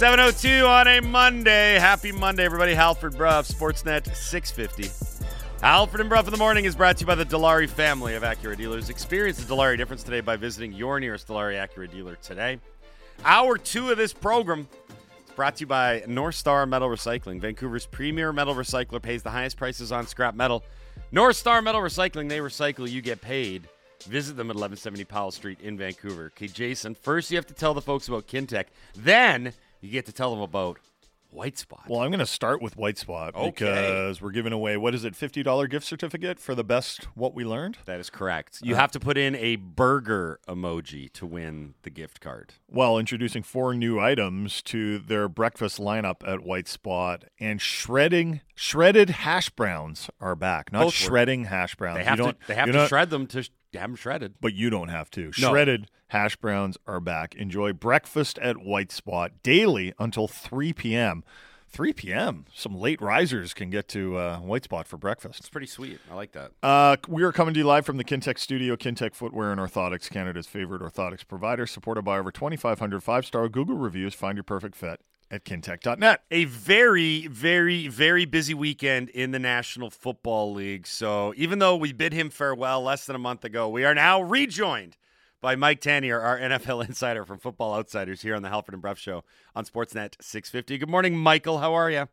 702 on a Monday. Happy Monday, everybody. Halford Brough, Sportsnet 650. Halford and Brough in the morning is brought to you by the Dilawri family of Acura dealers. Experience the Dilawri difference today by visiting your nearest Dilawri Acura dealer today. Hour two of this program is brought to you by North Star Metal Recycling. Vancouver's premier metal recycler pays the highest prices on scrap metal. North Star Metal Recycling, they recycle, you get paid. Visit them at 1170 Powell Street in Vancouver. Okay, Jason, first you have to tell the folks about Kintec. Then you get to tell them about White Spot. Well, I'm going to start with White Spot Okay. because we're giving away what is it, fifty dollar gift certificate for the best what we learned. That is correct. You uh, have to put in a burger emoji to win the gift card. Well, introducing four new items to their breakfast lineup at White Spot, and shredding shredded hash browns are back. Not Both were. shredding hash browns. They You have to. don't- They have to not- shred them to have them shredded. but you don't have to. No. Shredded hash browns are back. Enjoy breakfast at White Spot daily until 3 p.m. 3 p.m. Some late risers can get to uh, White Spot for breakfast. It's pretty sweet. I like that. Uh, we are coming to you live from the Kintec studio. Kintec Footwear and Orthotics, Canada's favorite orthotics provider, supported by over 2,500 five star Google reviews. Find your perfect fit at kintec.net. A very, very, very busy weekend in the National Football League. So even though we bid him farewell less than a month ago, we are now rejoined by Mike Tanier, our NFL insider from Football Outsiders, here on the Halford and Brough Show on Sportsnet 650. Good morning, Michael. How are you?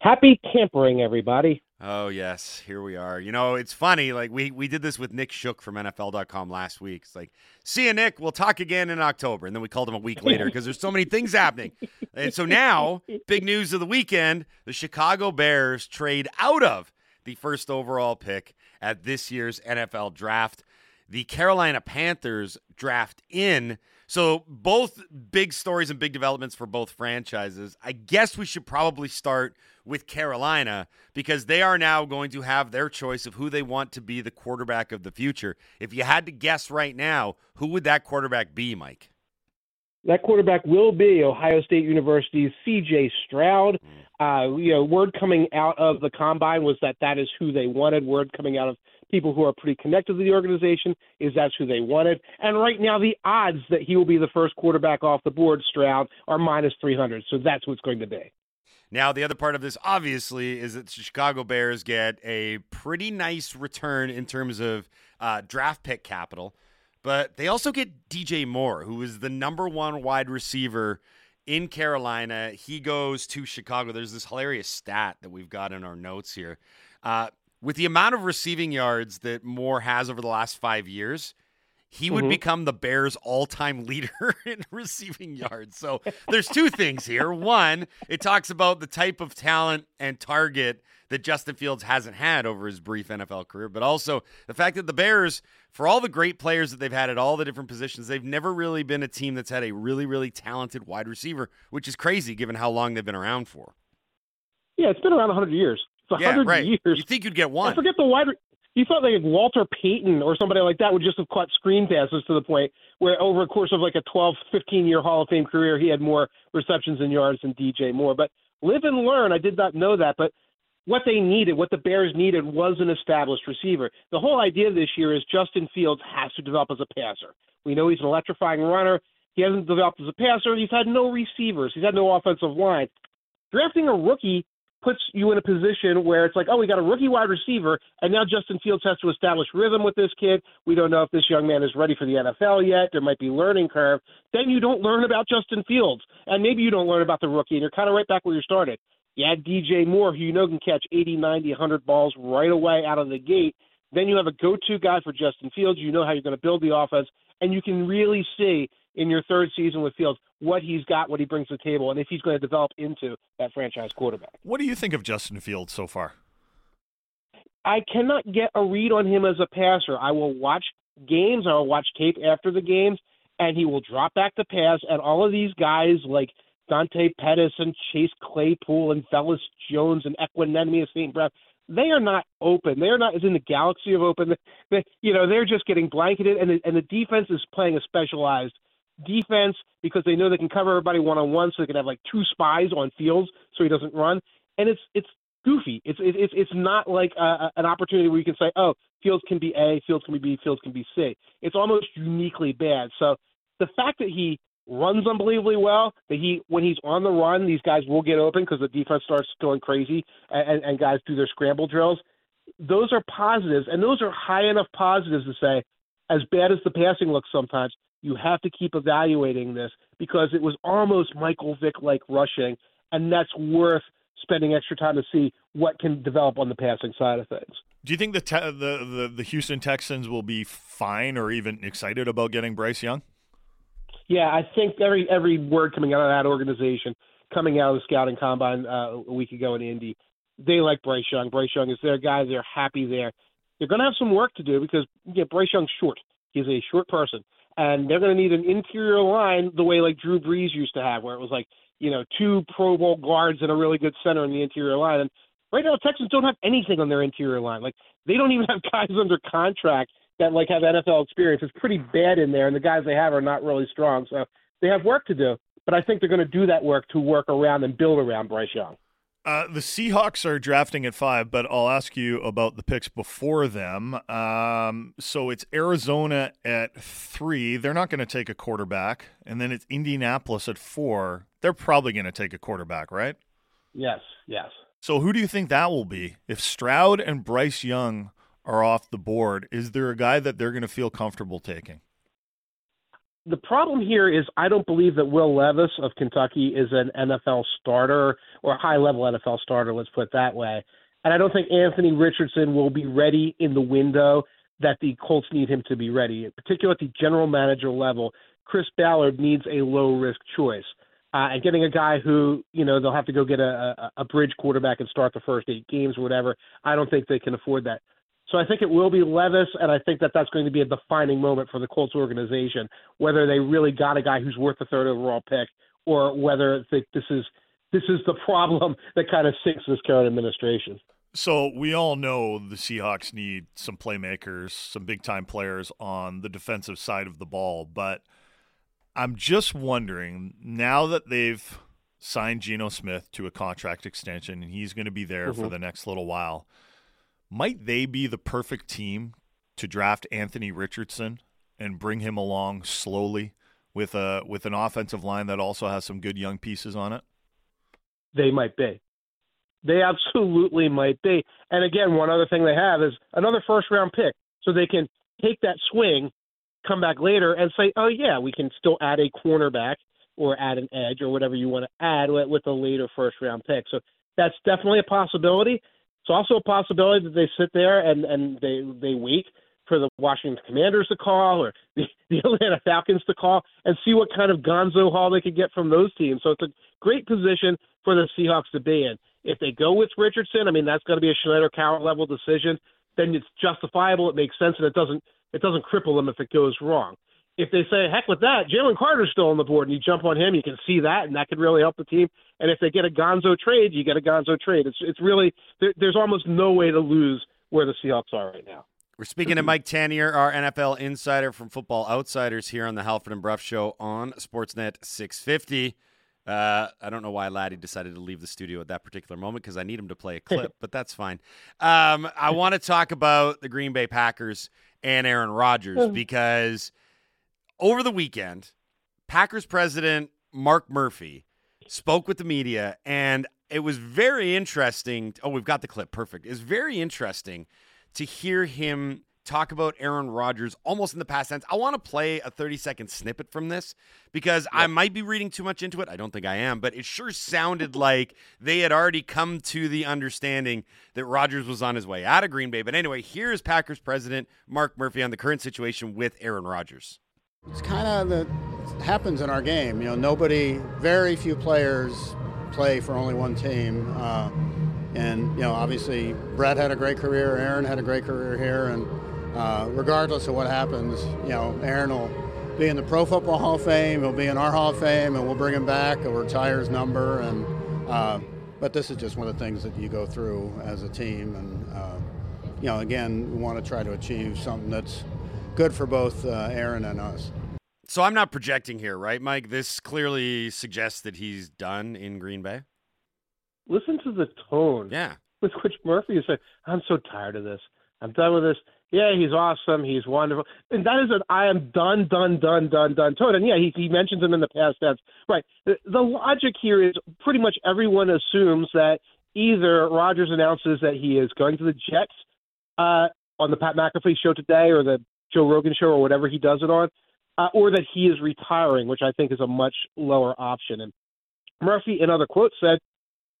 Happy tampering, everybody. Oh yes, here we are. You know, it's funny. Like we we did this with Nick Shook from NFL.com last week. It's like, see you, Nick. We'll talk again in October, and then we called him a week later because there's so many things happening. And so now, big news of the weekend: the Chicago Bears trade out of the first overall pick at this year's NFL Draft. The Carolina Panthers draft in. So both big stories and big developments for both franchises. I guess we should probably start with Carolina because they are now going to have their choice of who they want to be the quarterback of the future. If you had to guess right now, who would that quarterback be, Mike? That quarterback will be Ohio State University's C.J. Stroud. Uh, you know, word coming out of the combine was that that is who they wanted. Word coming out of people who are pretty connected to the organization is that's who they wanted. And right now, the odds that he will be the first quarterback off the board, Stroud, are minus 300. So that's what's going to be. Now, the other part of this, obviously, is that the Chicago Bears get a pretty nice return in terms of uh, draft pick capital, but they also get DJ Moore, who is the number one wide receiver in Carolina. He goes to Chicago. There's this hilarious stat that we've got in our notes here. Uh, with the amount of receiving yards that Moore has over the last five years, he would Mhm. become the Bears' all-time leader in receiving yards. So there's two things here. One, it talks about the type of talent and target that Justin Fields hasn't had over his brief NFL career, but also the fact that the Bears, for all the great players that they've had at all the different positions, they've never really been a team that's had a really, really talented wide receiver, which is crazy given how long they've been around for. Yeah, it's been around 100 years. It's Yeah, 100 right. years. You think you'd get one? I forget the wide. You thought like Walter Payton or somebody like that would just have caught screen passes to the point where over a course of like a 12, 15 year Hall of Fame career, he had more receptions and yards than DJ Moore. But live and learn. I did not know that, but what they needed, what the Bears needed, was an established receiver. The whole idea this year is Justin Fields has to develop as a passer. We know he's an electrifying runner. He hasn't developed as a passer. He's had no receivers. He's had no offensive line. Drafting a rookie puts you in a position where it's like, oh, we got a rookie wide receiver, and now Justin Fields has to establish rhythm with this kid. We don't know if this young man is ready for the NFL yet. There might be learning curve. Then you don't learn about Justin Fields, and maybe you don't learn about the rookie, and you're kind of right back where you started. You add DJ Moore, who you know can catch 80, 90, 100 balls right away out of the gate. Then you have a go-to guy for Justin Fields. You know how you're going to build the offense, and you can really see in your third season with Fields what he's got, what he brings to the table, and if he's going to develop into that franchise quarterback. What do you think of Justin Fields so far? I cannot get a read on him as a passer. I will watch games, I will watch tape after the games, and he will drop back to pass. And all of these guys like Dante Pettis and Chase Claypool and Velus Jones and Equanimeous St. Brown, they are not open. They are not as in the galaxy of open. They, you know, they're just getting blanketed, and the, and the defense is playing a specialized defense because they know they can cover everybody one on one, so they can have like two spies on fields so he doesn't run. And it's it's goofy. It's it's it's not like a, an opportunity where you can say, oh, Fields can be A, Fields can be B, Fields can be C. It's almost uniquely bad. So the fact that he runs unbelievably well. That he when he's on the run, these guys will get open because the defense starts going crazy and, and guys do their scramble drills. Those are positives, and those are high enough positives to say, as bad as the passing looks sometimes, you have to keep evaluating this because it was almost Michael Vick like rushing, and that's worth spending extra time to see what can develop on the passing side of things. Do you think the, te- the the the Houston Texans will be fine or even excited about getting Bryce Young? Yeah, I think every every word coming out of that organization, coming out of the scouting combine uh, a week ago in Indy, they like Bryce Young. Bryce Young is their guy. They're happy there. They're going to have some work to do because yeah, Bryce Young's short. He's a short person, and they're going to need an interior line the way like Drew Brees used to have, where it was like you know two Pro Bowl guards and a really good center in the interior line. And right now, Texans don't have anything on their interior line. Like they don't even have guys under contract that like have NFL experience. It's pretty bad in there, and the guys they have are not really strong. So they have work to do. But I think they're going to do that work to work around and build around Bryce Young. Uh, the Seahawks are drafting at five, but I'll ask you about the picks before them. Um, so it's Arizona at three. They're not going to take a quarterback. And then it's Indianapolis at four. They're probably going to take a quarterback, right? Yes, yes. So who do you think that will be? If Stroud and Bryce Young are off the board, is there a guy that they're going to feel comfortable taking? The problem here is I don't believe that Will Levis of Kentucky is an NFL starter or a high level NFL starter, let's put it that way. And I don't think Anthony Richardson will be ready in the window that the Colts need him to be ready, particularly at the general manager level. Chris Ballard needs a low risk choice. Uh, and getting a guy who, you know, they'll have to go get a, a, a bridge quarterback and start the first eight games or whatever, I don't think they can afford that. So I think it will be Levis, and I think that that's going to be a defining moment for the Colts organization, whether they really got a guy who's worth the third overall pick, or whether this is this is the problem that kind of sinks this current administration. So we all know the Seahawks need some playmakers, some big time players on the defensive side of the ball, but I'm just wondering now that they've signed Geno Smith to a contract extension and he's going to be there mm-hmm. for the next little while might they be the perfect team to draft Anthony Richardson and bring him along slowly with a with an offensive line that also has some good young pieces on it? They might be. They absolutely might be. And again, one other thing they have is another first round pick. So they can take that swing, come back later and say, oh, yeah, we can still add a cornerback or add an edge or whatever you want to add with a later first round pick. So that's definitely a possibility. It's also a possibility that they sit there and and they they wait for the Washington Commanders to call or the, the Atlanta Falcons to call and see what kind of gonzo haul they could get from those teams. So it's a great position for the Seahawks to be in. If they go with Richardson, I mean that's going to be a Schneider Carroll level decision. Then it's justifiable. It makes sense, and it doesn't it doesn't cripple them if it goes wrong if they say heck with that, Jalen Carter's still on the board, and you jump on him, you can see that, and that could really help the team. And if they get a Gonzo trade, you get a Gonzo trade. It's it's really there, there's almost no way to lose where the Seahawks are right now. We're speaking to Mike Tanier, our NFL insider from Football Outsiders, here on the Halford and Brough Show on Sportsnet 650. Uh, I don't know why Laddie decided to leave the studio at that particular moment because I need him to play a clip, but that's fine. Um, I want to talk about the Green Bay Packers and Aaron Rodgers because – over the weekend, Packers president Mark Murphy spoke with the media, and it was very interesting. Oh, we've got the clip. Perfect. It's very interesting to hear him talk about Aaron Rodgers almost in the past tense. I want to play a 30 second snippet from this because I might be reading too much into it. I don't think I am, but it sure sounded like they had already come to the understanding that Rodgers was on his way out of Green Bay. But anyway, here's Packers president Mark Murphy on the current situation with Aaron Rodgers. It's kind of the happens in our game. You know, nobody, very few players play for only one team. Uh, and you know, obviously, Brett had a great career. Aaron had a great career here, and uh, regardless of what happens, you know, Aaron will be in the Pro Football Hall of Fame. He'll be in our Hall of Fame, and we'll bring him back. He'll retire his number, and uh, but this is just one of the things that you go through as a team, and uh, you know, again, we want to try to achieve something that's good for both uh, Aaron and us. So I'm not projecting here, right, Mike? This clearly suggests that he's done in Green Bay. Listen to the tone. Yeah. With which Murphy is saying, I'm so tired of this. I'm done with this. yeah, he's awesome. He's wonderful. And that is an I am done, done, done, done, done tone. And yeah, he, he mentions him in the past tense. Right. The, the logic here is pretty much everyone assumes that either Rodgers announces that he is going to the Jets uh, on the Pat McAfee show today or the Joe Rogan show or whatever he does it on, uh, or that he is retiring, which I think is a much lower option. And Murphy, in other quotes, said,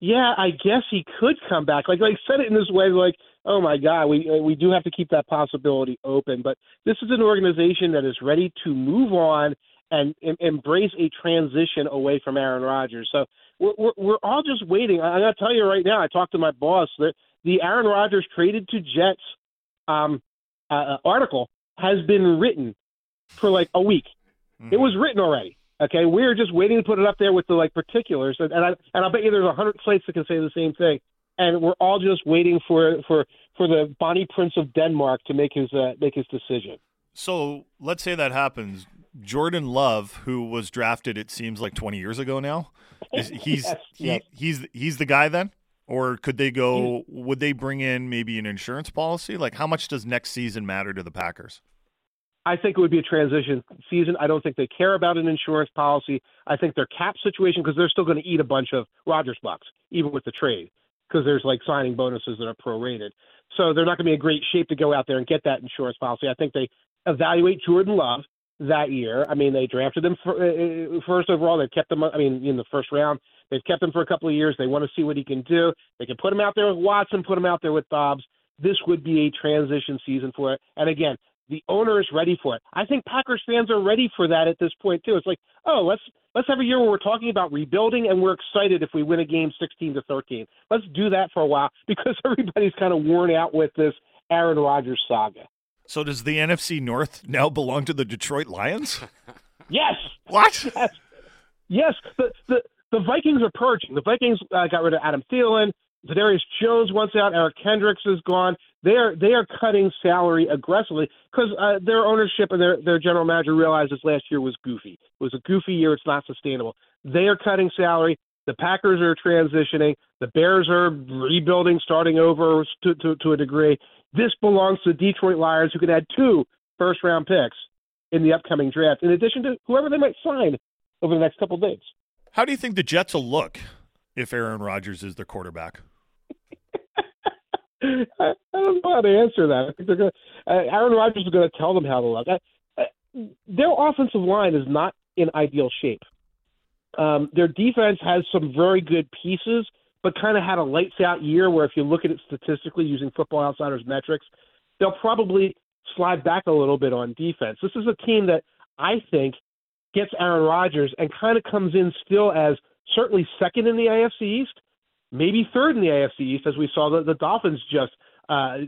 "Yeah, I guess he could come back." Like, like said it in this way, like, "Oh my God, we uh, we do have to keep that possibility open." But this is an organization that is ready to move on and, embrace a transition away from Aaron Rodgers. So we're, we're, we're all just waiting. I, I got to tell you right now, I talked to my boss that the Aaron Rodgers traded to Jets um, uh, article has been written for like a week. Mm-hmm. It was written already. Okay, we're just waiting to put it up there with the like particulars, and, and I and I bet you there's a hundred sites that can say the same thing, and we're all just waiting for for for the Bonnie Prince of Denmark to make his uh, make his decision. So let's say that happens. Jordan Love, who was drafted, it seems like 20 years ago now, is, he's yes, he, yes. he's he's the guy then, or could they go? Mm. Would they bring in maybe an insurance policy? Like, how much does next season matter to the Packers? I think it would be a transition season. I don't think they care about an insurance policy. I think their cap situation because they're still going to eat a bunch of Rodgers bucks even with the trade because there's like signing bonuses that are prorated. So they're not going to be in great shape to go out there and get that insurance policy. I think they evaluate Jordan Love that year. I mean, they drafted him for, uh, uh first overall. They've kept him. I mean, in the first round, they've kept him for a couple of years. They want to see what he can do. They can put him out there with Watson, put him out there with Dobbs. This would be a transition season for it. And again, the owner is ready for it. I think Packers fans are ready for that at this point too. It's like, oh, let's let's have a year where we're talking about rebuilding and we're excited if we win a game 16 to 13. Let's do that for a while because everybody's kind of worn out with this Aaron Rodgers saga. So does the NFC North now belong to the Detroit Lions? yes. What? Yes. Yes. The the the Vikings are purging. The Vikings uh, got rid of Adam Thielen. Zadarius Jones wants out. Eric Kendricks is gone. They are they are cutting salary aggressively because uh, their ownership and their their general manager realizes last year was goofy. It was a goofy year. It's not sustainable. They are cutting salary. The Packers are transitioning. The Bears are rebuilding, starting over to, to, to a degree. This belongs to the Detroit Lions, who can add two first round picks in the upcoming draft, in addition to whoever they might sign over the next couple of days. How do you think the Jets will look if Aaron Rodgers is their quarterback? I, don't know how to answer that. I think they're going. Uh, Aaron Rodgers is going to tell them how to look. I, uh, their offensive line is not in ideal shape. Um, their defense has some very good pieces, but kind of had a lights out year. Where if you look at it statistically using Football Outsiders metrics, they'll probably slide back a little bit on defense. This is a team that I think gets Aaron Rodgers and kind of comes in still as certainly second in the AFC East, maybe third in the AFC East, as we saw the, the Dolphins just uh,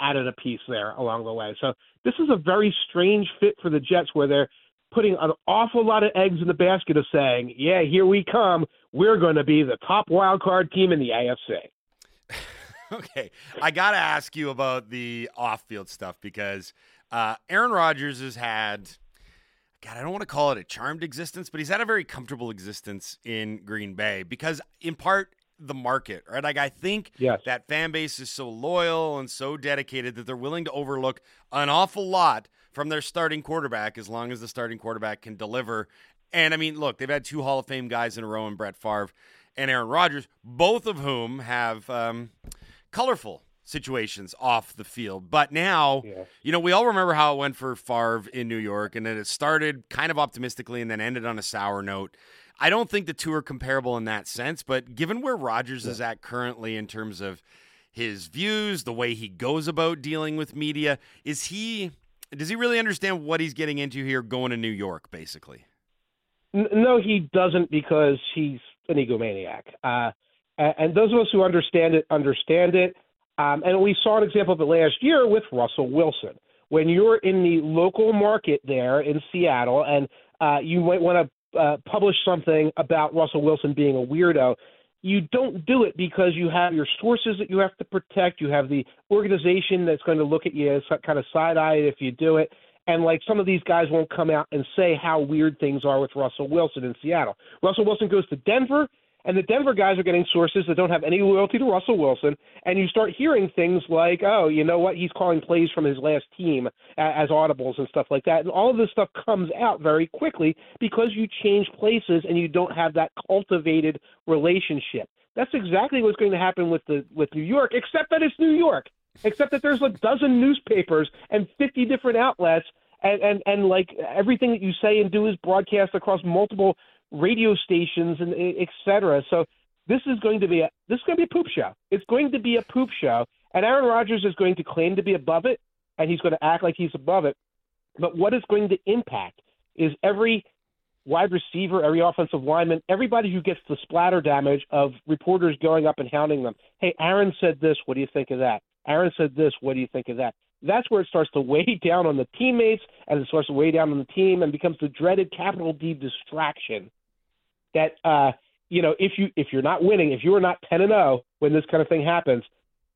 added a piece there along the way. So this is a very strange fit for the Jets, where they're putting an awful lot of eggs in the basket of saying, "Yeah, here we come. We're going to be the top wild card team in the AFC." okay, I got to ask you about the off-field stuff because uh, Aaron Rodgers has had. God, I don't want to call it a charmed existence, but he's had a very comfortable existence in Green Bay because, in part, the market, right? Like I think yes. that fan base is so loyal and so dedicated that they're willing to overlook an awful lot from their starting quarterback as long as the starting quarterback can deliver. And I mean, look, they've had two Hall of Fame guys in a row in Brett Favre and Aaron Rodgers, both of whom have um, colorful situations off the field. But now, yeah. you know, we all remember how it went for Favre in New York, and then it started kind of optimistically and then ended on a sour note. I don't think the two are comparable in that sense, but given where Rodgers yeah. is at currently in terms of his views, the way he goes about dealing with media, is he does he really understand what he's getting into here going to New York basically? No, he doesn't because he's an egomaniac. Uh, and those of us who understand it understand it. Um, and we saw an example of it last year with Russell Wilson. When you're in the local market there in Seattle and uh, you might want to uh, publish something about Russell Wilson being a weirdo, you don't do it because you have your sources that you have to protect. You have the organization that's going to look at you as kind of side eyed if you do it. And like some of these guys won't come out and say how weird things are with Russell Wilson in Seattle. Russell Wilson goes to Denver And the Denver guys are getting sources that don't have any loyalty to Russell Wilson. And you start hearing things like, oh, you know what? He's calling plays from his last team as audibles and stuff like that. And all of this stuff comes out very quickly because you change places and you don't have that cultivated relationship. That's exactly what's going to happen with the with New York, except that it's New York. Except that there's a dozen newspapers and 50 different outlets and, and and like everything that you say and do is broadcast across multiple radio stations and et cetera. So this is going to be a this is going to be a poop show. It's going to be a poop show, and Aaron Rodgers is going to claim to be above it, and he's going to act like he's above it. But what is going to impact is every wide receiver, every offensive lineman, everybody who gets the splatter damage of reporters going up and hounding them. Hey, Aaron said this. What do you think of that? Aaron said this. What do you think of that? That's where it starts to weigh down on the teammates and it starts to weigh down on the team and becomes the dreaded capital D distraction that uh, you know if you if you're not winning, if you are not ten and zero oh when this kind of thing happens,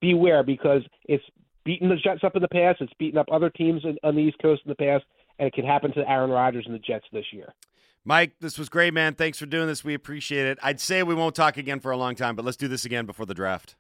beware because it's beaten the Jets up in the past, it's beaten up other teams in, on the East Coast in the past, and it can happen to Aaron Rodgers and the Jets this year. Mike, this was great, man. Thanks for doing this. We appreciate it. I'd say we won't talk again for a long time, but let's do this again before the draft.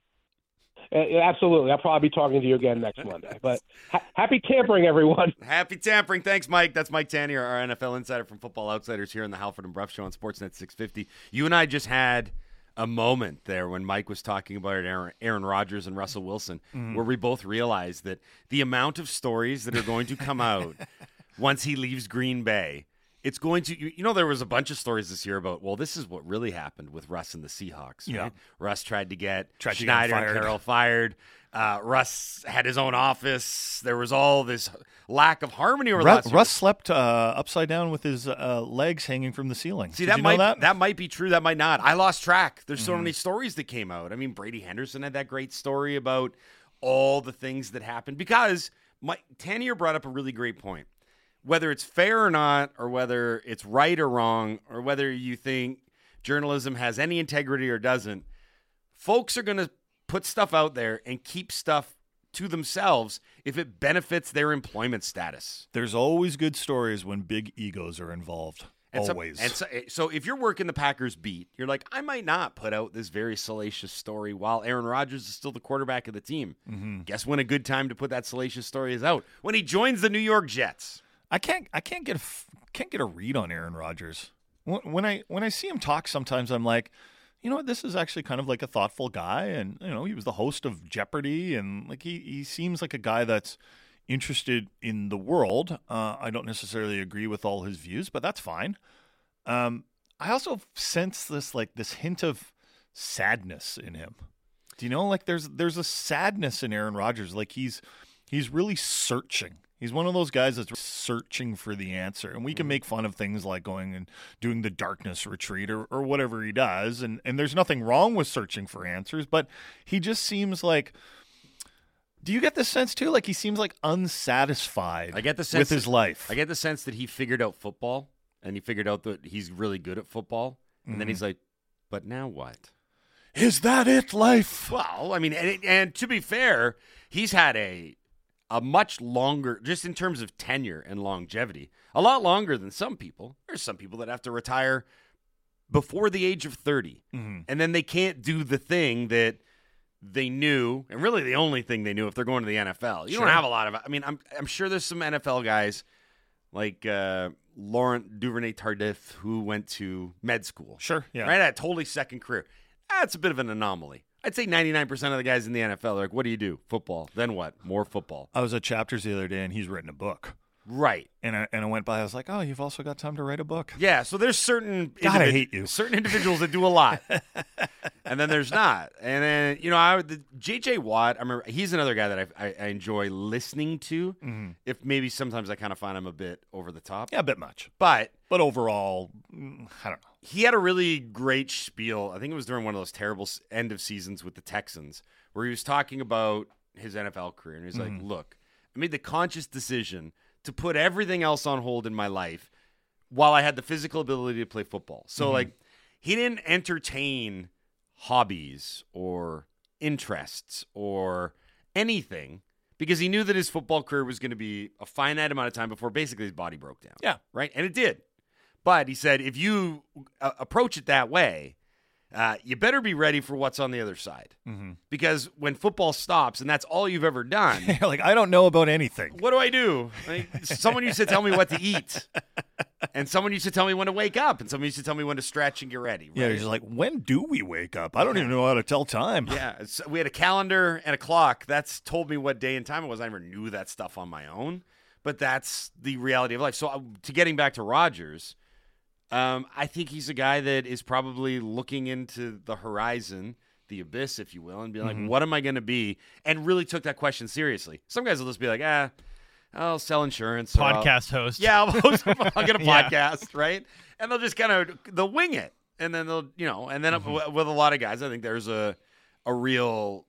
Uh, absolutely. I'll probably be talking to you again next Monday. But ha- happy tampering, everyone. Happy tampering. Thanks, Mike. That's Mike Tanier, our NFL insider from Football Outsiders here in the Halford and Brough Show on Sportsnet 650. You and I just had a moment there when Mike was talking about Aaron, Aaron Rodgers and Russell Wilson, mm. where we both realized that the amount of stories that are going to come out once he leaves Green Bay it's going to you, know there was a bunch of stories this year about well this is what really happened with Russ and the Seahawks. Right? Yeah, Russ tried to get tried Schneider to get and Carroll fired. Uh, Russ had his own office. There was all this lack of harmony over Russ, Russ slept uh, upside down with his uh, legs hanging from the ceiling. See Did that might that? that? might be true. That might not. I lost track. There's so mm. many stories that came out. I mean, Brady Henderson had that great story about all the things that happened because Mike Tanier brought up a really great point whether it's fair or not, or whether it's right or wrong, or whether you think journalism has any integrity or doesn't, folks are going to put stuff out there and keep stuff to themselves if it benefits their employment status. There's always good stories when big egos are involved. And always. So, and so, eh, so, if you're working the Packers beat, you're like, I might not put out this very salacious story while Aaron Rodgers is still the quarterback of the team. Mm-hmm. Guess when a good time to put that salacious story is out? When he joins the New York Jets. I can't I can't get a can't get a read on Aaron Rodgers. When I when I see him talk, sometimes I'm like, you know what, this is actually kind of like a thoughtful guy, and you know he was the host of Jeopardy, and like he he seems like a guy that's interested in the world. Uh, I don't necessarily agree with all his views, but that's fine. Um, I also sense this like this hint of sadness in him. Do you know like there's there's a sadness in Aaron Rodgers, like he's he's really searching He's one of those guys that's searching for the answer. And we can mm-hmm. make fun of things like going and doing the darkness retreat or, or whatever he does. And, and there's nothing wrong with searching for answers, but he just seems like. Do you get the sense too? Like he seems like unsatisfied I get the sense with his that, life. I get the sense that he figured out football and he figured out that he's really good at football. And mm-hmm. then he's mm-hmm. like, but now what? Is that it, life? Well, I mean, and, and to be fair, he's had a a much longer, just in terms of tenure and longevity, a lot longer than some people. There's some people that have to retire before the age of 30, mm-hmm. and then they can't do the thing that they knew, and really the only thing they knew if they're going to the NFL. You sure. don't have a lot of. I mean, I'm I'm sure there's some NFL guys like uh, Laurent Duvernay Tardif who went to med school. Sure, yeah, right, at totally second career. That's a bit of an anomaly. I'd say 99% of the guys in the NFL are like, what do you do? Football. Then what? More football. I was at Chapters the other day and he's written a book. Right. And I, and I went by, I was like, oh, you've also got time to write a book. Yeah. So there's certain, God, I hate you. certain individuals that do a lot. and then there's not. And then, you know, I, the JJ Watt, I remember he's another guy that I, I, I enjoy listening to. Mm-hmm. If maybe sometimes I kind of find him a bit over the top. Yeah, a bit much. But, but overall, mm, I don't know he had a really great spiel. I think it was during one of those terrible end of seasons with the Texans, where he was talking about his NFL career, and he's mm-hmm. like, "Look, I made the conscious decision to put everything else on hold in my life while I had the physical ability to play football." So, mm-hmm. like, he didn't entertain hobbies or interests or anything because he knew that his football career was going to be a finite amount of time before basically his body broke down. Yeah. Right. And it did. But he said if you uh, approach it that way, uh, you better be ready for what's on the other side. Mm-hmm. Because when football stops and that's all you've ever done, like, I don't know about anything. what do I do? Like, someone used to tell me what to eat, and someone used to tell me when to wake up, and someone used to tell me when to stretch and get ready. Yeah, right? you're like, when do we wake up? I don't even know how to tell time. Yeah, it's, we had a calendar and a clock. That's told me what day and time it was. I never knew that stuff on my own, but that's the reality of life. So, uh, to getting back to Rodgers, um, I think he's a guy that is probably looking into the horizon, the abyss, if you will, and be like, "What am I going to be?" And really took that question seriously. Some guys will just be like, "Ah, I'll sell insurance, Podcast host. yeah, I'll, host, I'll get a Yeah. podcast, right? And they'll just kind of they'll wing it, and then they'll you know, and then w- with a lot of guys, I think there's a a real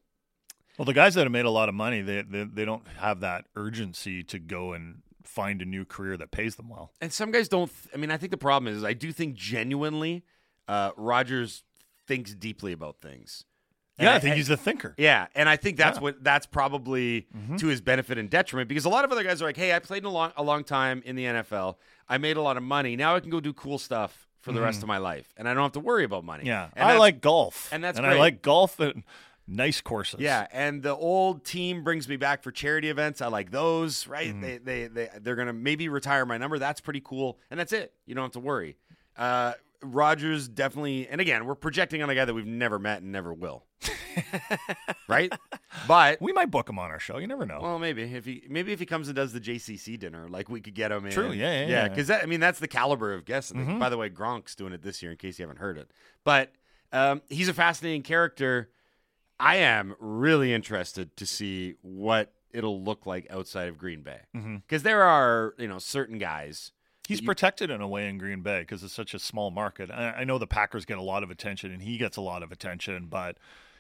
Well, the guys that have made a lot of money, they, they they don't have that urgency to go and find a new career that pays them well. and some guys don't. Th- I mean, I think the problem is I do think genuinely, uh, Rodgers thinks deeply about things. And Yeah, I think he's a thinker. Yeah, and I think that's Yeah. what that's probably to his benefit and detriment because a lot of other guys are like, "Hey, I played a long a long time in the NFL. I made a lot of money. Now I can go do cool stuff for the rest of my life, and I don't have to worry about money." Yeah, and I like golf, and that's and great. I like golf and nice courses. Yeah, and the old team brings me back for charity events. I like those, right? Mm-hmm. They they they they're gonna maybe retire my number. That's pretty cool, and that's it. You don't have to worry. Uh, Rodgers definitely, and again, we're projecting on a guy that we've never met and never will, right? But we might book him on our show. You never know. well, maybe if he maybe if he comes and does the JCC dinner, like we could get him in. True, yeah, yeah, yeah. yeah. Because I mean, that's the caliber of guest. And By the way, Gronk's doing it this year. In case you haven't heard it, but um, he's a fascinating character. I am really interested to see what it'll look like outside of Green Bay because there are you know certain guys. He's you- protected in a way in Green Bay because it's such a small market. I, I know the Packers get a lot of attention, and he gets a lot of attention, but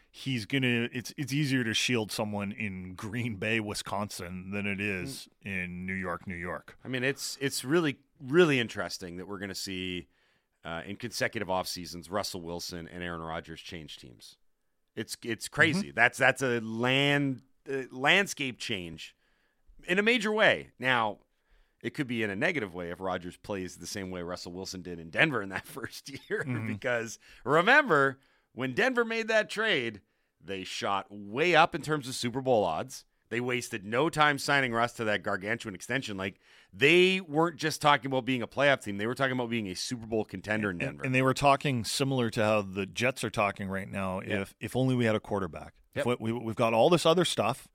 he's gonna. It's it's easier to shield someone in Green Bay, Wisconsin, than it is in New York, New York. I mean, it's it's really really interesting that we're going to see uh, in consecutive off seasons Russell Wilson and Aaron Rodgers change teams. It's it's crazy. That's that's a land uh, landscape change in a major way. Now, it could be in a negative way if Rodgers plays the same way Russell Wilson did in Denver in that first year. because remember, when Denver made that trade, they shot way up in terms of Super Bowl odds. They wasted no time signing Russ to that gargantuan extension. Like they weren't just talking about being a playoff team; they were talking about being a Super Bowl contender in Denver. And they were talking similar to how the Jets are talking right now. Yeah. If if only we had a quarterback. If Yep. we, we, we've got all this other stuff.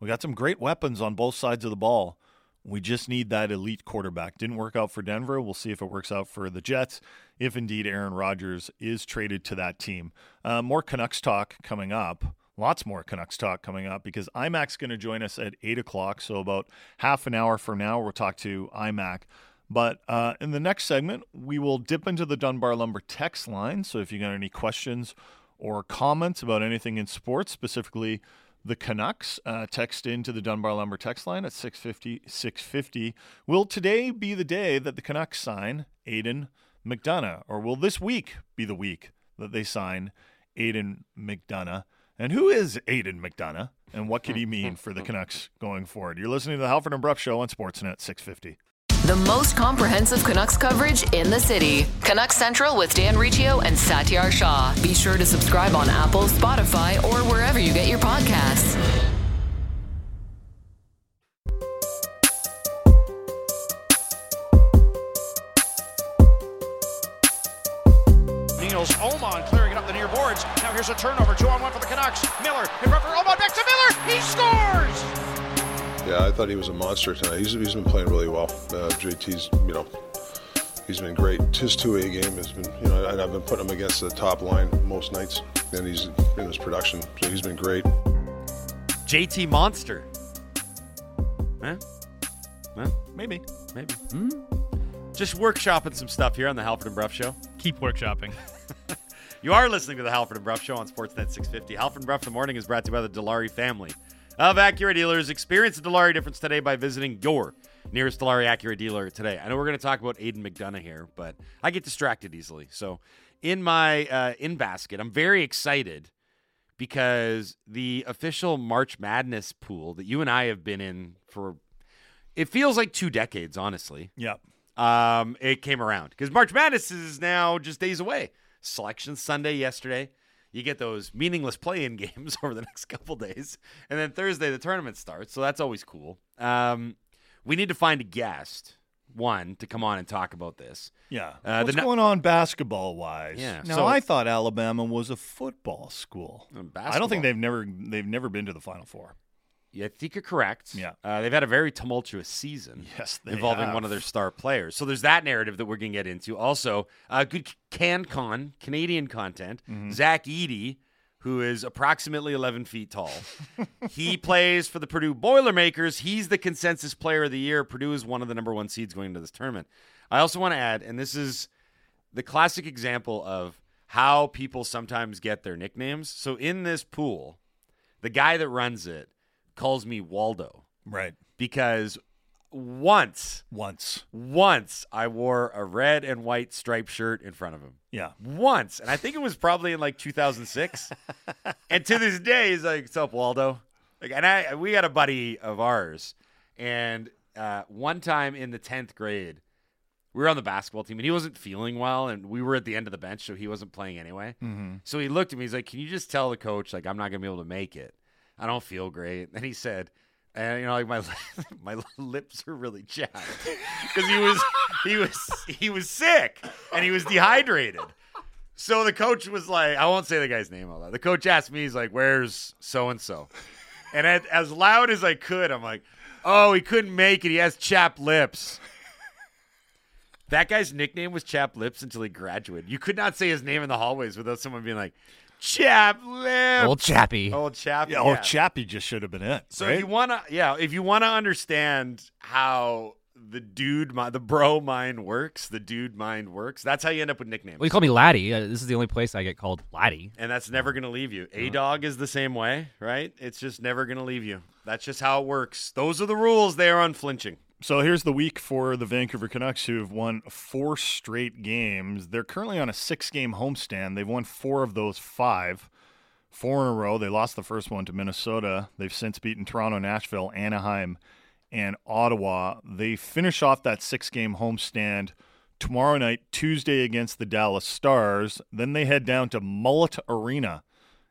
We got some great weapons on both sides of the ball. We just need that elite quarterback. Didn't work out for Denver. We'll see if it works out for the Jets. If indeed Aaron Rodgers is traded to that team. Uh, more Canucks talk coming up. Lots more Canucks talk coming up because IMAC's going to join us at 8 o'clock. So, about half an hour from now, we'll talk to IMAC. But uh, in the next segment, we will dip into the Dunbar Lumber text line. So, if you got any questions or comments about anything in sports, specifically the Canucks, uh, text into the Dunbar Lumber text line at 650 650. Will today be the day that the Canucks sign Aidan McDonough? Or will this week be the week that they sign Aidan McDonough? And who is Aidan McDonough? And what could he mean for the Canucks going forward? You're listening to the Halford and Brough Show on Sportsnet 650. The most comprehensive Canucks coverage in the city. Canucks Central with Dan Riccio and Satiar Shah. Be sure to subscribe on Apple, Spotify, or wherever you get your podcasts. Here's a turnover. Two on one for the Canucks. Miller in front for Oman. Back to Miller. He scores. Yeah, I thought he was a monster tonight. He's, he's been playing really well. Uh, JT's, you know, he's been great. His two-A game has been, you know, and I've been putting him against the top line most nights, and he's in his production, so he's been great. JT Monster. Huh? Well, Maybe. maybe. Just workshopping some stuff here on the Halford and Brough Show. Keep workshopping. You are listening to the Halford and Brough Show on Sportsnet 650. Halford and Brough the morning is brought to you by the Dilawri family of Acura dealers. Experience the Dilawri difference today by visiting your nearest Dilawri Acura dealer today. I know we're going to talk about Aidan McDonough here, but I get distracted easily. So in my uh, in basket, I'm very excited because the official March Madness pool that you and I have been in for it feels like two decades, honestly Yep. um, it came around because March Madness is now just days away. Selection Sunday yesterday. You get those meaningless play-in games over the next couple days, and then Thursday the tournament starts. So that's always cool. Um, we need to find a guest, one, to come on and talk about this. Yeah. Uh, What's the going on basketball wise? Yeah, Now so- I thought Alabama was a football school. Uh, I don't think they've never they've never been to the Final Four. Yeah, I think you're correct. Yeah. uh, they've had a very tumultuous season. Yes, they involving have. one of their star players. So there's that narrative that we're going to get into. Also, uh, good CanCon, Canadian content. Mm-hmm. Zach Edey, who is approximately 11 feet tall. he plays for the Purdue Boilermakers. He's the consensus player of the year. Purdue is one of the number one seeds going into this tournament. I also want to add, and this is the classic example of how people sometimes get their nicknames. So in this pool, the guy that runs it calls me Waldo Right. because once Once. once I wore a red and white striped shirt in front of him. Yeah. Once. And I think it was probably in like 2006. and to this day, he's like, What's up, Waldo? Like, and I, we got a buddy of ours. And uh, one time in the 10th grade, we were on the basketball team and he wasn't feeling well. And we were at the end of the bench, so he wasn't playing anyway. So he looked at me. He's like, Can you just tell the coach, like, I'm not going to be able to make it? I don't feel great. And he said, and you know, like my my lips are really chapped because he was he was he was sick and he was dehydrated. So the coach was like, I won't say the guy's name out that. The coach asked me, he's like, "Where's so and so?" And as loud as I could, I'm like, "Oh, he couldn't make it. He has chapped lips." That guy's nickname was Chap Lips until he graduated. You could not say his name in the hallways without someone being like, "Chap Lips." Old Chappy. Old Chap. Yeah, Oh, Chappie just should have been it. So right? if you wanna, yeah, if you wanna understand how the dude, mi- the bro mind works, the dude mind works. That's how you end up with nicknames. Well, you call me Laddie. Uh, this is the only place I get called Laddie. and that's never gonna leave you. A dog is the same way, right? It's just never gonna leave you. That's just how it works. Those are the rules. They are unflinching. So here's the week for the Vancouver Canucks, who have won four straight games. They're currently on a six game homestand. They've won four of those five, four in a row. They lost the first one to Minnesota. They've since beaten Toronto, Nashville, Anaheim, and Ottawa. They finish off that six game homestand tomorrow night, Tuesday, against the Dallas Stars. Then they head down to Mullet Arena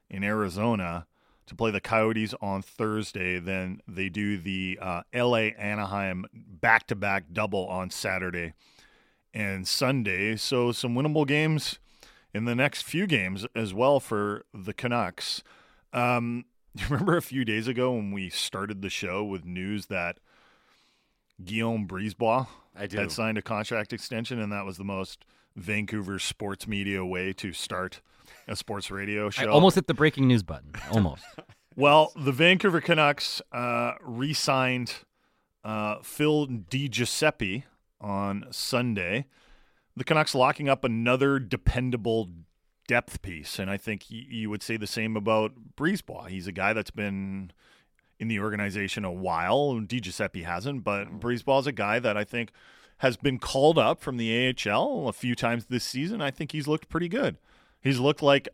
in Arizona to play the Coyotes on Thursday. Then they do the uh, LA Anaheim back to back double on Saturday and Sunday. So some winnable games in the next few games as well for the Canucks. Um, you remember a few days ago when we started the show with news that Guillaume Brisebois I do. had signed a contract extension, and that was the most Vancouver sports media way to start a sports radio show. I almost hit the breaking news button. Almost. Well, the Vancouver Canucks uh, re-signed uh, Phil DiGiuseppe on Sunday. The Canucks locking up another dependable depth piece, and I think you would say the same about Brisebois. He's a guy that's been in the organization a while. DiGiuseppe hasn't, but Brisebois is a guy that I think has been called up from the AHL a few times this season. I think he's looked pretty good. He's looked like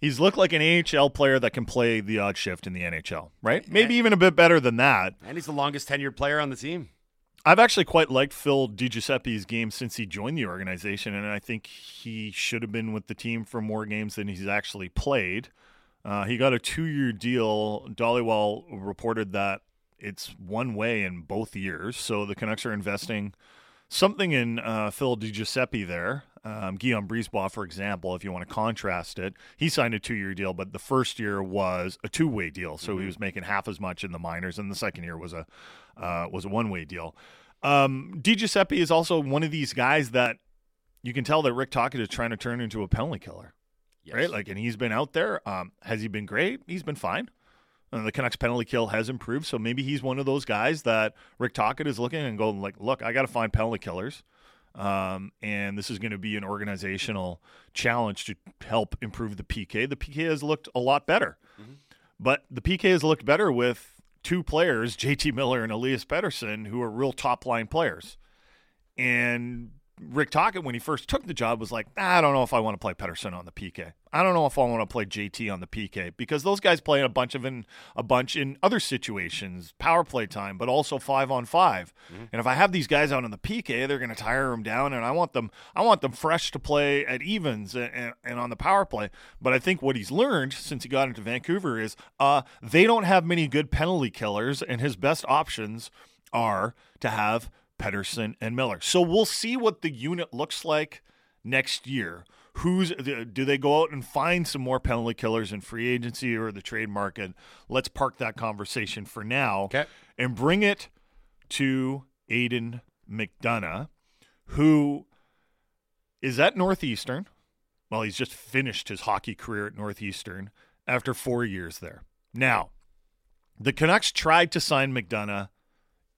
He's looked like an AHL player that can play the odd shift in the NHL, right? Maybe even a bit better than that. And he's the longest tenured player on the team. I've actually quite liked Phil DiGiuseppe's game since he joined the organization, and I think he should have been with the team for more games than he's actually played. Uh, he got a two-year deal. Dhaliwal reported that it's one way in both years, so the Canucks are investing something in uh, Phil DiGiuseppe there. Um, Guillaume Brisebois, for example, if you want to contrast it, he signed a two-year deal, but the first year was a two-way deal, so he was making half as much in the minors, and the second year was a uh, was a one-way deal. Um, DiGiuseppe is also one of these guys that you can tell that Rick Tocchet is trying to turn into a penalty killer, Yes. right? Like, and he's been out there. Um, has he been great? He's been fine. Uh, the Canucks penalty kill has improved, so maybe he's one of those guys that Rick Tocchet is looking and going like, "Look, I got to find penalty killers." Um, and this is going to be an organizational challenge to help improve the PK. The PK has looked a lot better, but the PK has looked better with two players, JT Miller and Elias Pettersson, who are real top line players. And Rick Tocchet, when he first took the job, was like, "Ah, I don't know if I want to play Pettersson on the PK. I don't know if I want to play JT on the PK because those guys play a bunch of in a bunch in other situations, power play time, but also five on 5 And if I have these guys out on the PK, they're going to tire them down, and I want them I want them fresh to play at evens and, and, and on the power play. But I think what he's learned since he got into Vancouver is uh, they don't have many good penalty killers, and his best options are to have Pettersson and Miller. So we'll see what the unit looks like next year. Who's do they go out and find some more penalty killers in free agency or the trade market? Let's park that conversation for now Okay. and bring it to Aidan McDonough, who is at Northeastern. Well, he's just finished his hockey career at Northeastern after four years there. Now, the Canucks tried to sign McDonough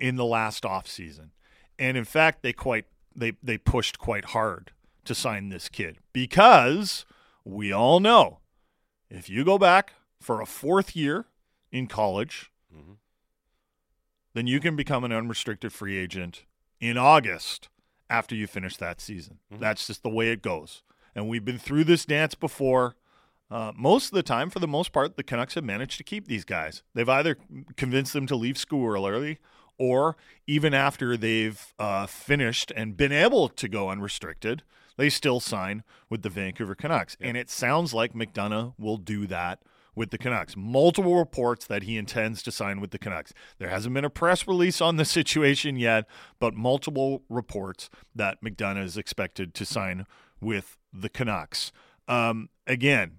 in the last offseason. And in fact, they quite they they pushed quite hard to sign this kid because we all know if you go back for a fourth year in college, mm-hmm. then you can become an unrestricted free agent in August after you finish that season. That's just the way it goes. And we've been through this dance before. Uh, most of the time, for the most part, the Canucks have managed to keep these guys. They've either convinced them to leave school early, or even after they've uh, finished and been able to go unrestricted, they still sign with the Vancouver Canucks. And it sounds like McDonough will do that with the Canucks. Multiple reports that he intends to sign with the Canucks. There hasn't been a press release on the situation yet, but multiple reports that McDonough is expected to sign with the Canucks. Um, again,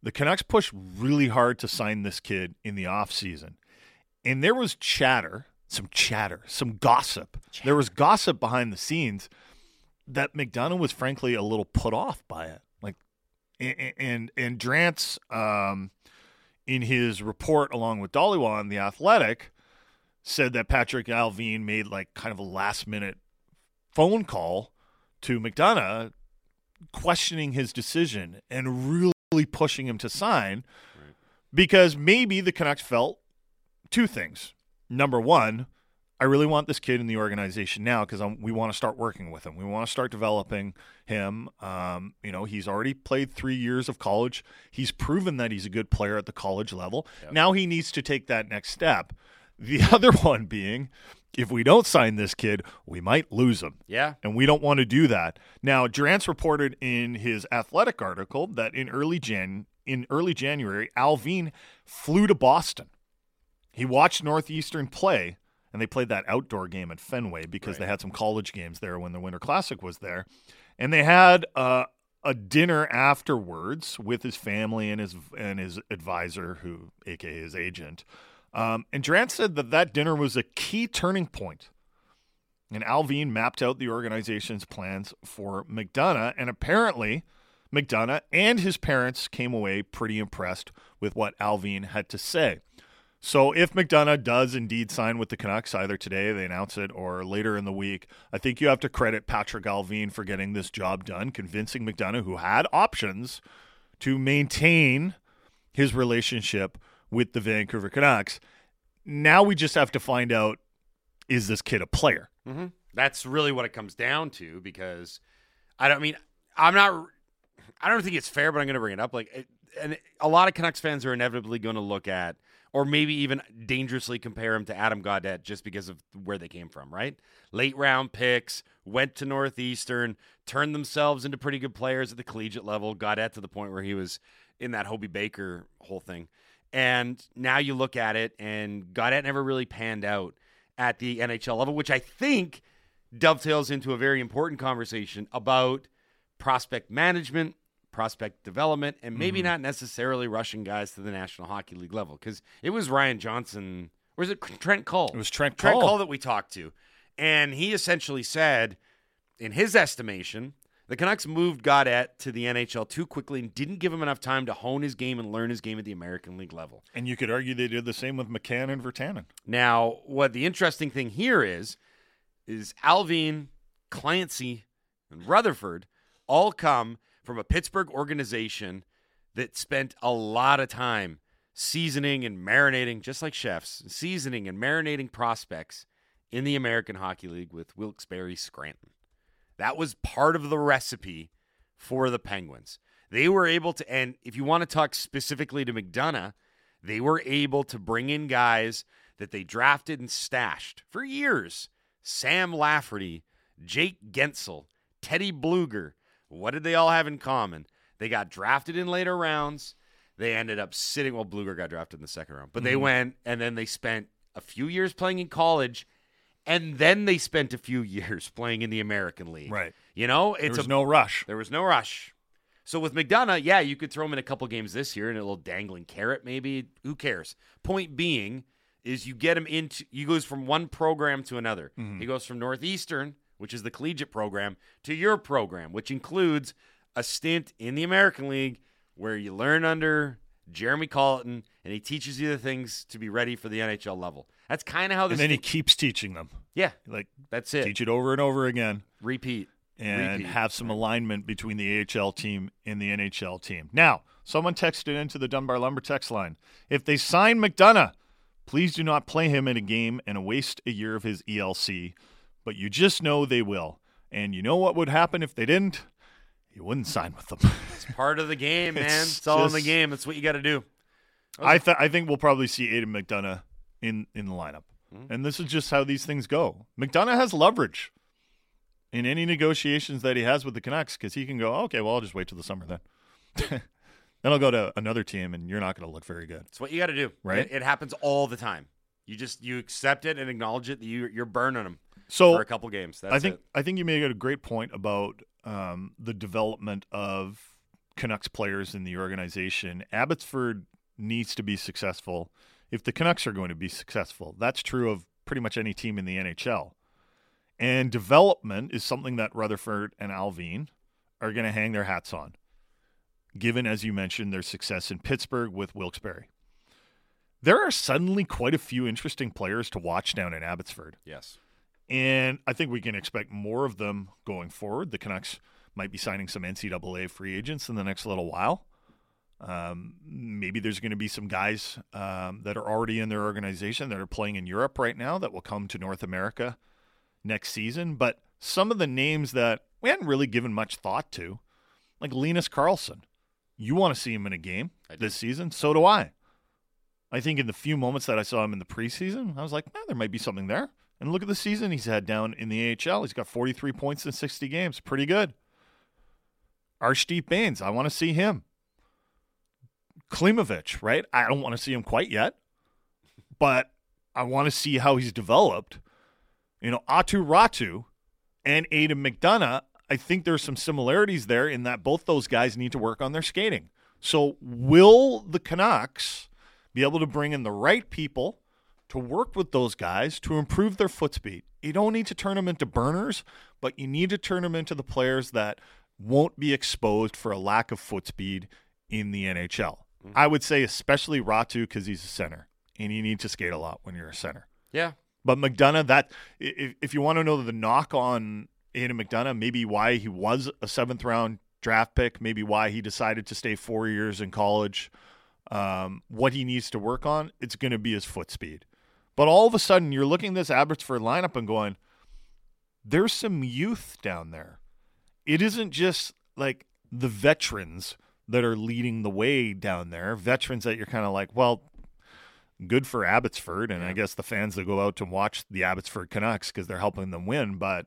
the Canucks pushed really hard to sign this kid in the offseason. And there was chatter, some chatter, some gossip. There was gossip behind the scenes that McDonough was frankly a little put off by it. Like and and, and Drance um, in his report along with Dhaliwal on the Athletic said that Patrik Allvin made like kind of a last minute phone call to McDonough questioning his decision and really pushing him to sign because maybe the Canucks felt two things. Number one, I really want this kid in the organization now because we want to start working with him. We want to start developing him. Um, you know, he's already played three years of college. He's proven that he's a good player at the college level. Now he needs to take that next step. The other one being, if we don't sign this kid, we might lose him. Yeah. And we don't want to do that. Now, Drance reported in his athletic article that in early Jan in early January, Allvin flew to Boston. He watched Northeastern play, and they played that outdoor game at Fenway because they had some college games there when the Winter Classic was there. And they had uh, a dinner afterwards with his family and his and his advisor, who, aka his agent. Um, and Drance said that that dinner was a key turning point. And Allvin mapped out the organization's plans for McDonough, and apparently McDonough and his parents came away pretty impressed with what Allvin had to say. So if McDonough does indeed sign with the Canucks, either today they announce it or later in the week, I think you have to credit Patrik Allvin for getting this job done, convincing McDonough, who had options, to maintain his relationship with the Vancouver Canucks. Now we just have to find out is this kid a player? Mm-hmm. That's really what it comes down to because I don't I mean I'm not I don't think it's fair, but I'm going to bring it up. Like, it, and a lot of Canucks fans are inevitably going to look at, or maybe even dangerously compare him to Adam Gaudette just because of where they came from. Right, late round picks, went to Northeastern, turned themselves into pretty good players at the collegiate level. Gaudette to the point where he was in that Hobey Baker whole thing, and now you look at it, and Gaudette never really panned out at the NHL level, which I think dovetails into a very important conversation about prospect management, prospect development, and maybe Mm-hmm. not necessarily rushing guys to the National Hockey League level. Because it was Ryan Johnson, or was it Trent Cull? It was Trent Trent Cull. Cull that we talked to. And he essentially said, in his estimation, the Canucks moved Gaudette to the NHL too quickly and didn't give him enough time to hone his game and learn his game at the American League level. And you could argue they did the same with McCann and Virtanen. Now, what the interesting thing here is, is Allvin, Clancy, and Rutherford all come from a Pittsburgh organization that spent a lot of time seasoning and marinating, just like chefs, seasoning and marinating prospects in the American Hockey League with Wilkes-Barre Scranton. That was part of the recipe for the Penguins. They were able to, and if you want to talk specifically to McDonough, they were able to bring in guys that they drafted and stashed for years. Sam Lafferty, Jake Guentzel, Teddy Blueger. What did they all have in common? They got drafted in later rounds. They ended up sitting. Well, Blueger got drafted in the second round, but they mm-hmm. went and then they spent a few years playing in college, and then they spent a few years playing in the American League. Right. You know, There it's was a, no rush. there was no rush. So with McDonough, yeah, you could throw him in a couple games this year and a little dangling carrot, maybe. Who cares? Point being is you get him into he goes from one program to another. Mm-hmm. He goes from Northeastern, which is the collegiate program, to your program, which includes a stint in the American League where you learn under Jeremy Colliton and he teaches you the things to be ready for the NHL level. That's kind of how this And then he keeps teaching them. Yeah, Like that's it. teach it over and over again. Repeat. and Repeat. have some alignment between the AHL team and the NHL team. Now, someone texted into the Dunbar Lumber text line. If they sign McDonough, please do not play him in a game and waste a year of his ELC. But you just know they will. And you know what would happen if they didn't? You wouldn't sign with them. It's part of the game, man. It's It's, all in the game. That's what you got to do. I th- I think we'll probably see Aidan McDonough in in the lineup, hmm. and this is just how these things go. McDonough has leverage in any negotiations that he has with the Canucks because he can go, okay, well, I'll just wait till the summer then. then I'll go to another team, and you're not going to look very good. It's what you got to do. Right. It, it happens all the time. You just you accept it and acknowledge it. That you you're burning them So for a couple games. That's I think it. I think you made a great point about um, the development of Canucks players in the organization. Abbotsford needs to be successful if the Canucks are going to be successful. That's true of pretty much any team in the NHL. And development is something that Rutherford and Allvin are going to hang their hats on, given, as you mentioned, their success in Pittsburgh with Wilkes-Barre. There are suddenly quite a few interesting players to watch down in Abbotsford. Yes. And I think we can expect more of them going forward. The Canucks might be signing some NCAA free agents in the next little while. Um, maybe there's going to be some guys um, that are already in their organization that are playing in Europe right now that will come to North America next season. But some of the names that we hadn't really given much thought to, like Linus Karlsson, you want to see him in a game this season. So do I. I think in the few moments that I saw him in the preseason, I was like, eh, there might be something there. And look at the season he's had down in the AHL. He's got 43 points in 60 games. Pretty good. Arshdeep Bains, I want to see him. Klimovich, right? I don't want to see him quite yet, but I want to see how he's developed. You know, Aatu Raty and Aidan McDonough, I think there's some similarities there in that both those guys need to work on their skating. So, will the Canucks be able to bring in the right people to work with those guys to improve their foot speed? You don't need to turn them into burners, but you need to turn them into the players that won't be exposed for a lack of foot speed in the NHL. I would say, especially Raty, because he's a center, and you need to skate a lot when you're a center. Yeah. But McDonough, that if, if you want to know the knock on Aidan McDonough, maybe why he was a seventh round draft pick, maybe why he decided to stay four years in college, um, what he needs to work on, it's going to be his foot speed. But all of a sudden, you're looking at this Abbotsford lineup and going, there's some youth down there. It isn't just like the veterans that are leading the way down there, veterans that you're kind of like, well, good for Abbotsford, and I guess the fans that go out to watch the Abbotsford Canucks because they're helping them win. But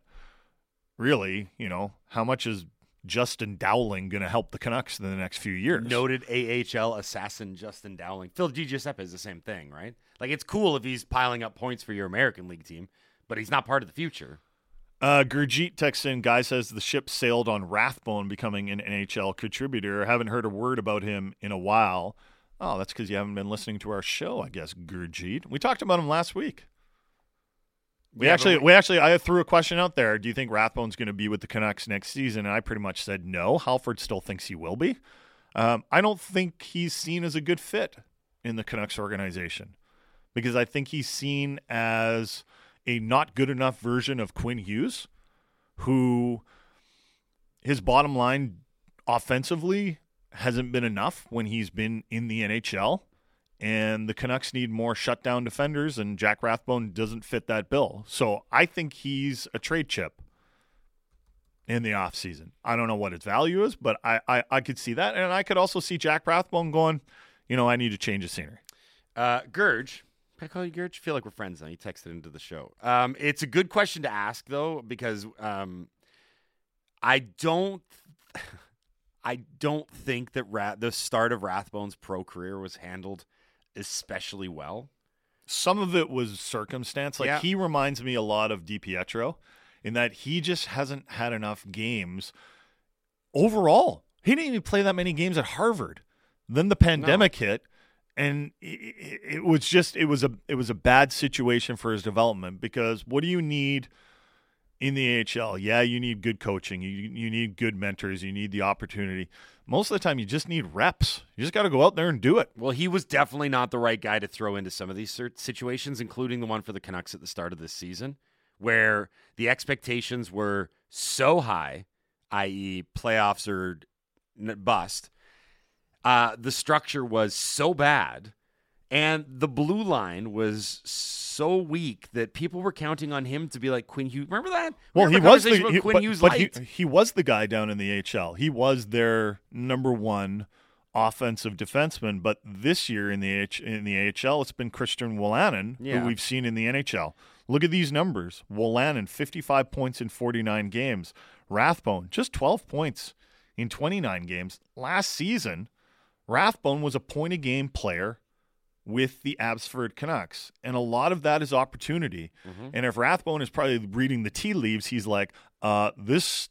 really, you know, how much is Justin Dowling going to help the Canucks in the next few years? Noted AHL assassin Justin Dowling. Phil DiGiuseppe is the same thing, right? Like it's cool if he's piling up points for your American League team, but he's not part of the future. Uh, Gurjeet texts in, guy says the ship sailed on Rathbone becoming an NHL contributor. haven't heard a word about him in a while. Oh, that's because you haven't been listening to our show, I guess, Gurjeet. We talked about him last week. We Yeah, actually, we- we actually, I threw a question out there. Do you think Rathbone's going to be with the Canucks next season? And I pretty much said no. Halford still thinks he will be. Um, I don't think he's seen as a good fit in the Canucks organization because I think he's seen as a not good enough version of Quinn Hughes, who his bottom line offensively hasn't been enough when he's been in the NHL. And the Canucks need more shutdown defenders, and Jack Rathbone doesn't fit that bill. So I think he's a trade chip in the offseason. I don't know what its value is, but I, I, I could see that. And I could also see Jack Rathbone going, you know, I need to change the scenery. Uh, Gurge, can I call you Gurge? I feel like we're friends now. You texted into the show. Um, it's a good question to ask though, because um, I don't, I don't think that Ra- the start of Rathbone's pro career was handled especially well. Some of it was circumstance. Like Yeah. he reminds me a lot of DiPietro in that he just hasn't had enough games overall. He didn't even play that many games at Harvard. Then the pandemic hit, and it, it, was just it was a it was a bad situation for his development because what do you need in the AHL? Yeah, you need good coaching. You you need good mentors. You need the opportunity. Most of the time, you just need reps. You just got to go out there and do it. Well, he was definitely not the right guy to throw into some of these situations, including the one for the Canucks at the start of this season, where the expectations were so high, i.e., playoffs or bust. Uh, the structure was so bad, and the blue line was so weak that people were counting on him to be like Quinn Hughes. Remember that? We Well, he was the he, Quinn but, Hughes but he, he was the guy down in the HL. He was their number one offensive defenseman. But this year in the H, in the AHL, it's been Christian Wolanin, Yeah. who we've seen in the NHL. Look at these numbers: Wolanin, fifty-five points in forty-nine games. Rathbone, just twelve points in twenty-nine games. Last season, Rathbone was a point-a-game player with the Abbotsford Canucks. And a lot of that is opportunity. And if Rathbone is probably reading the tea leaves, he's like, uh, this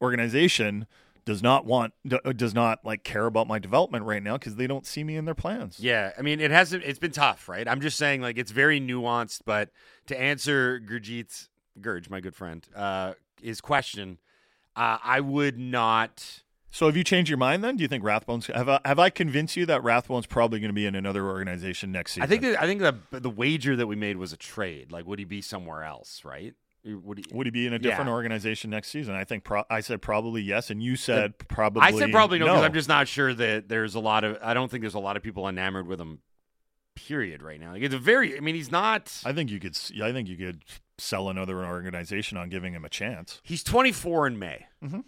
organization does not want uh, does not like care about my development right now because they don't see me in their plans. Yeah, I mean, it hasn't. It's been tough, right? I'm just saying, like, it's very nuanced. But to answer Gurjeet's Gurge, my good friend, uh, his question, uh, I would not. So have you changed your mind then? Do you think Rathbone's have I, have I convinced you that Rathbone's probably going to be in another organization next season? I think that I think the the wager that we made was a trade. Like, would he be somewhere else? Right? Would he? would he be in a different Yeah. organization next season? I think pro- I said probably yes, and you said probably. I said probably no because I'm just not sure that there's a lot of. I don't think there's a lot of people enamored with him. Period. Right now, like it's a very. I mean, he's not. I think you could. I think you could sell another organization on giving him a chance. He's 24 in May. Mhm.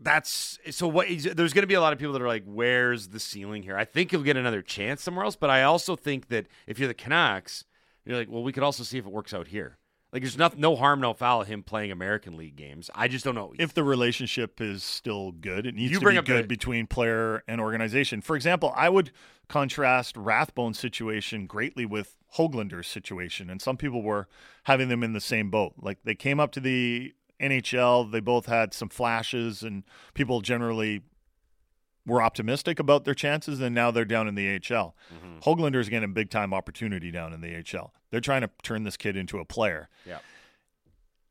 That's so. What is, there's going to be a lot of people that are like, "Where's the ceiling here?" I think he'll get another chance somewhere else, but I also think that if you're the Canucks, you're like, "Well, we could also see if it works out here." Like, there's no, no harm, no foul of him playing American League games. I just don't know. If the relationship is still good, it needs You to bring be good the- between player and organization. For example, I would contrast Rathbone's situation greatly with Hoglander's situation, and some people were having them in the same boat. Like they came up to the NHL, they both had some flashes, and people generally were optimistic about their chances, and now they're down in the AHL. Mm-hmm. Hoglander's getting a big time opportunity down in the AHL. They're trying to turn this kid into a player. Yeah.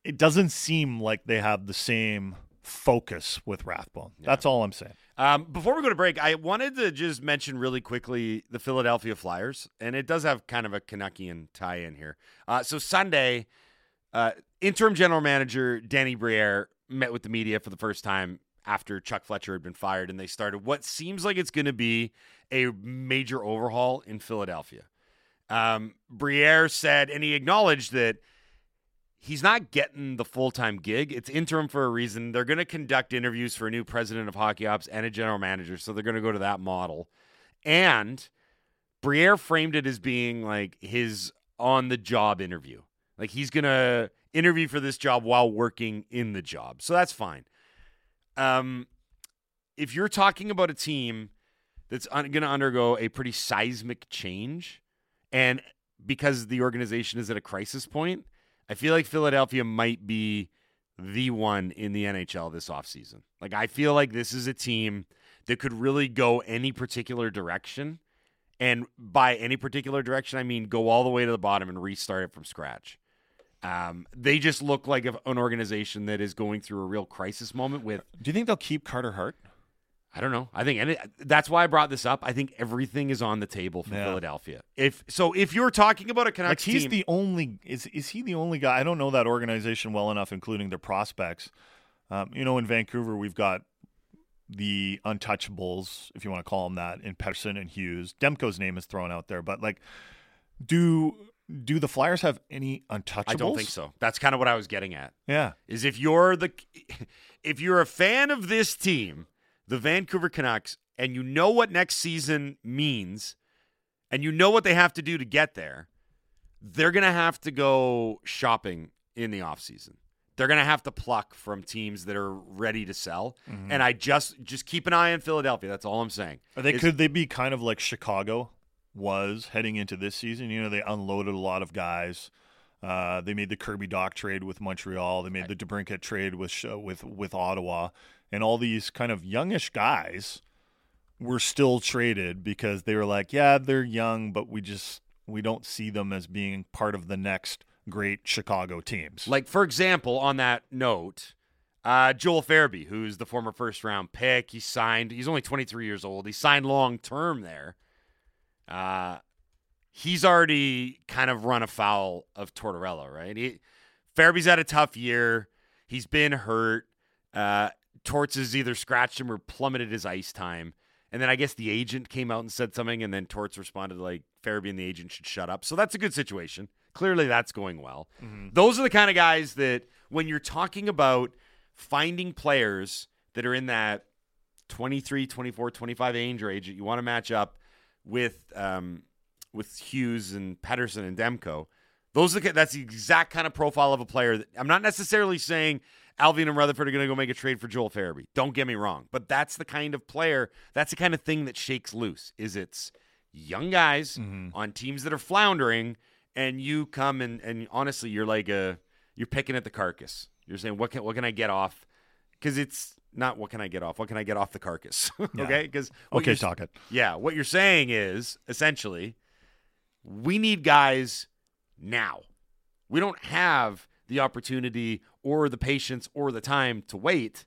It doesn't seem like they have the same focus with Rathbone. That's all I'm saying. Um, before we go to break, I wanted to just mention really quickly the Philadelphia Flyers, and it does have kind of a Canuckian tie-in here. Uh, so Sunday, uh, interim general manager Danny Briere met with the media for the first time after Chuck Fletcher had been fired, and they started what seems like it's going to be a major overhaul in Philadelphia. Um, Briere said, and he acknowledged that he's not getting the full time gig. It's interim for a reason. They're going to conduct interviews for a new president of hockey ops and a general manager, so they're going to go to that model. And Briere framed it as being like his on the job interview. Like he's going to interview for this job while working in the job. So that's fine. Um, if you're talking about a team that's un- going to undergo a pretty seismic change, and because the organization is at a crisis point, I feel like Philadelphia might be the one in the NHL this offseason. Like, I feel like this is a team that could really go any particular direction. And by any particular direction, I mean go all the way to the bottom and restart it from scratch. Um, they just look like an organization that is going through a real crisis moment with Do you think they'll keep Carter Hart? I don't know. I think and that's why I brought this up. I think everything is on the table for Yeah. Philadelphia. If so, if you're talking about a Like he's team, the only is is he the only guy? I don't know that organization well enough, including their prospects. Um, you know, in Vancouver, we've got the untouchables, if you want to call them that, in Pettersson and Hughes. Demko's name is thrown out there, but like, do do the Flyers have any untouchables? I don't think so. That's kind of what I was getting at. Yeah. Is if you're the if you're a fan of this team, the Vancouver Canucks, and you know what next season means, and you know what they have to do to get there, they're going to have to go shopping in the offseason. They're going to have to pluck from teams that are ready to sell. Mm-hmm. And I just just keep an eye on Philadelphia. That's all I'm saying. Are they could they be kind of like Chicago was heading into this season? You know, they unloaded a lot of guys. Uh, they made the Kirby Dach trade with Montreal. They made the DeBrincat trade with Sh- with with Ottawa, and all these kind of youngish guys were still traded because they were like, yeah, they're young, but we just we don't see them as being part of the next great Chicago teams. Like, for example, on that note, uh, Joel Farabee, who's the former first round pick, he signed, he's only 23 years old. He signed long term there. Uh, he's already kind of run afoul of Tortorella, right? He, Farabee's had a tough year. He's been hurt. Uh, Torts has either scratched him or plummeted his ice time. And then I guess the agent came out and said something, and then Torts responded like Farabee and the agent should shut up. So that's a good situation. Clearly, that's going well. Those are the kind of guys that when you're talking about finding players that are in that 23, 24, 25 age range that you want to match up with um, with Hughes and Pettersson and Demko. Those are the, that's the exact kind of profile of a player. That, I'm not necessarily saying Allvin and Rutherford are going to go make a trade for Joel Farabee. Don't get me wrong, but that's the kind of player. That's the kind of thing that shakes loose. Is it's young guys on teams that are floundering, and you come and and honestly, you're like a you're picking at the carcass. You're saying what can what can I get off? Because it's not what can I get off. What can I get off the carcass? okay, because okay, talk it. yeah, what you're saying is essentially we need guys now. We don't have the opportunity or the patience or the time to wait.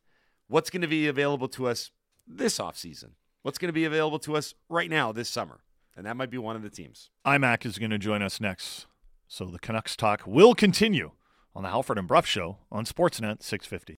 What's going to be available to us this offseason? What's going to be available to us right now this summer? And that might be one of the teams. IMAC is going to join us next. So the Canucks talk will continue on the Halford and Brough Show on Sportsnet 650.